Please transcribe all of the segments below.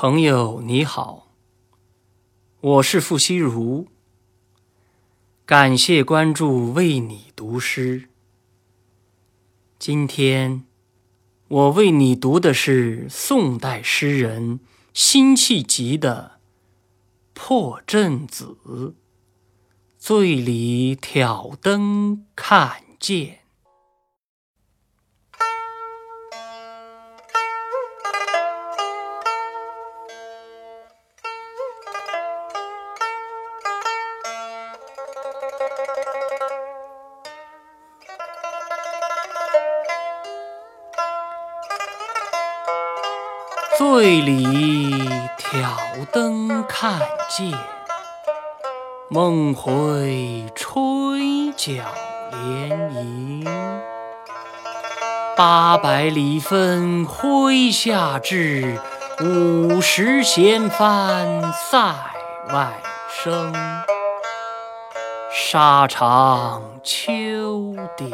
朋友你好，我是傅西如，感谢关注，为你读诗。今天我为你读的是宋代诗人辛弃疾的《破阵子·醉里挑灯看剑》。醉里挑灯看剑，梦回吹角连营。八百里分麾下炙，五十弦翻塞外声。沙场秋点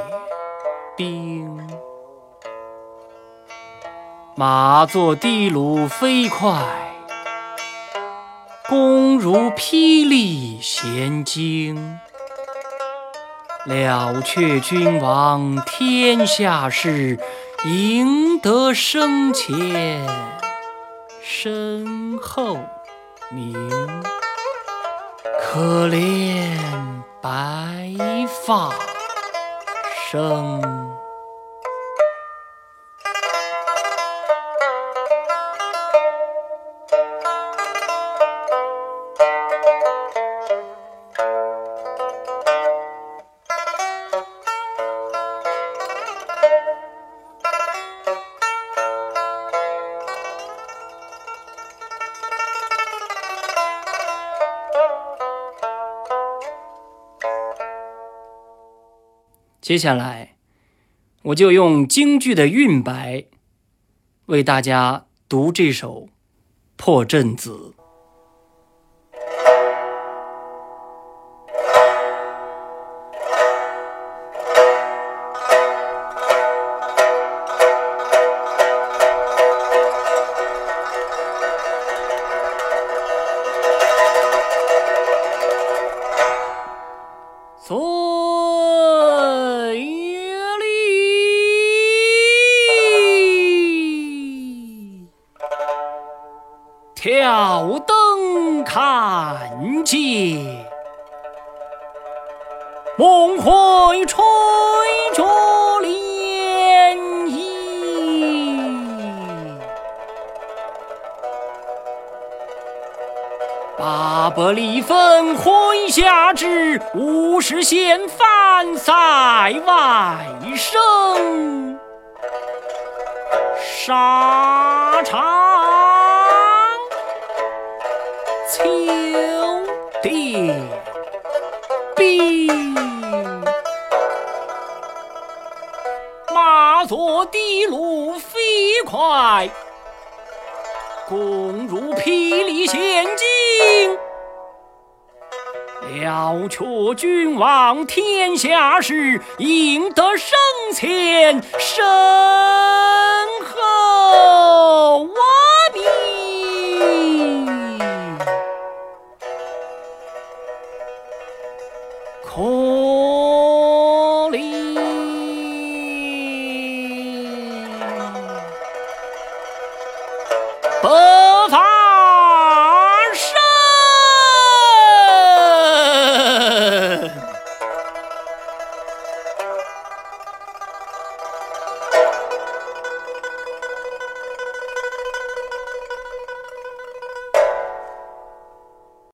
兵。马作的卢飞快，弓如霹雳弦惊。了却君王天下事，赢得生前身后名。可怜白发生。接下来，我就用京剧的韵白为大家读这首《破阵子》。挑灯看剑，梦回吹角连营。八百里分麾下炙，五十弦翻塞外声。沙场。的卢飞快，弓如霹雳弦惊。了却君王天下事，赢得生前身后。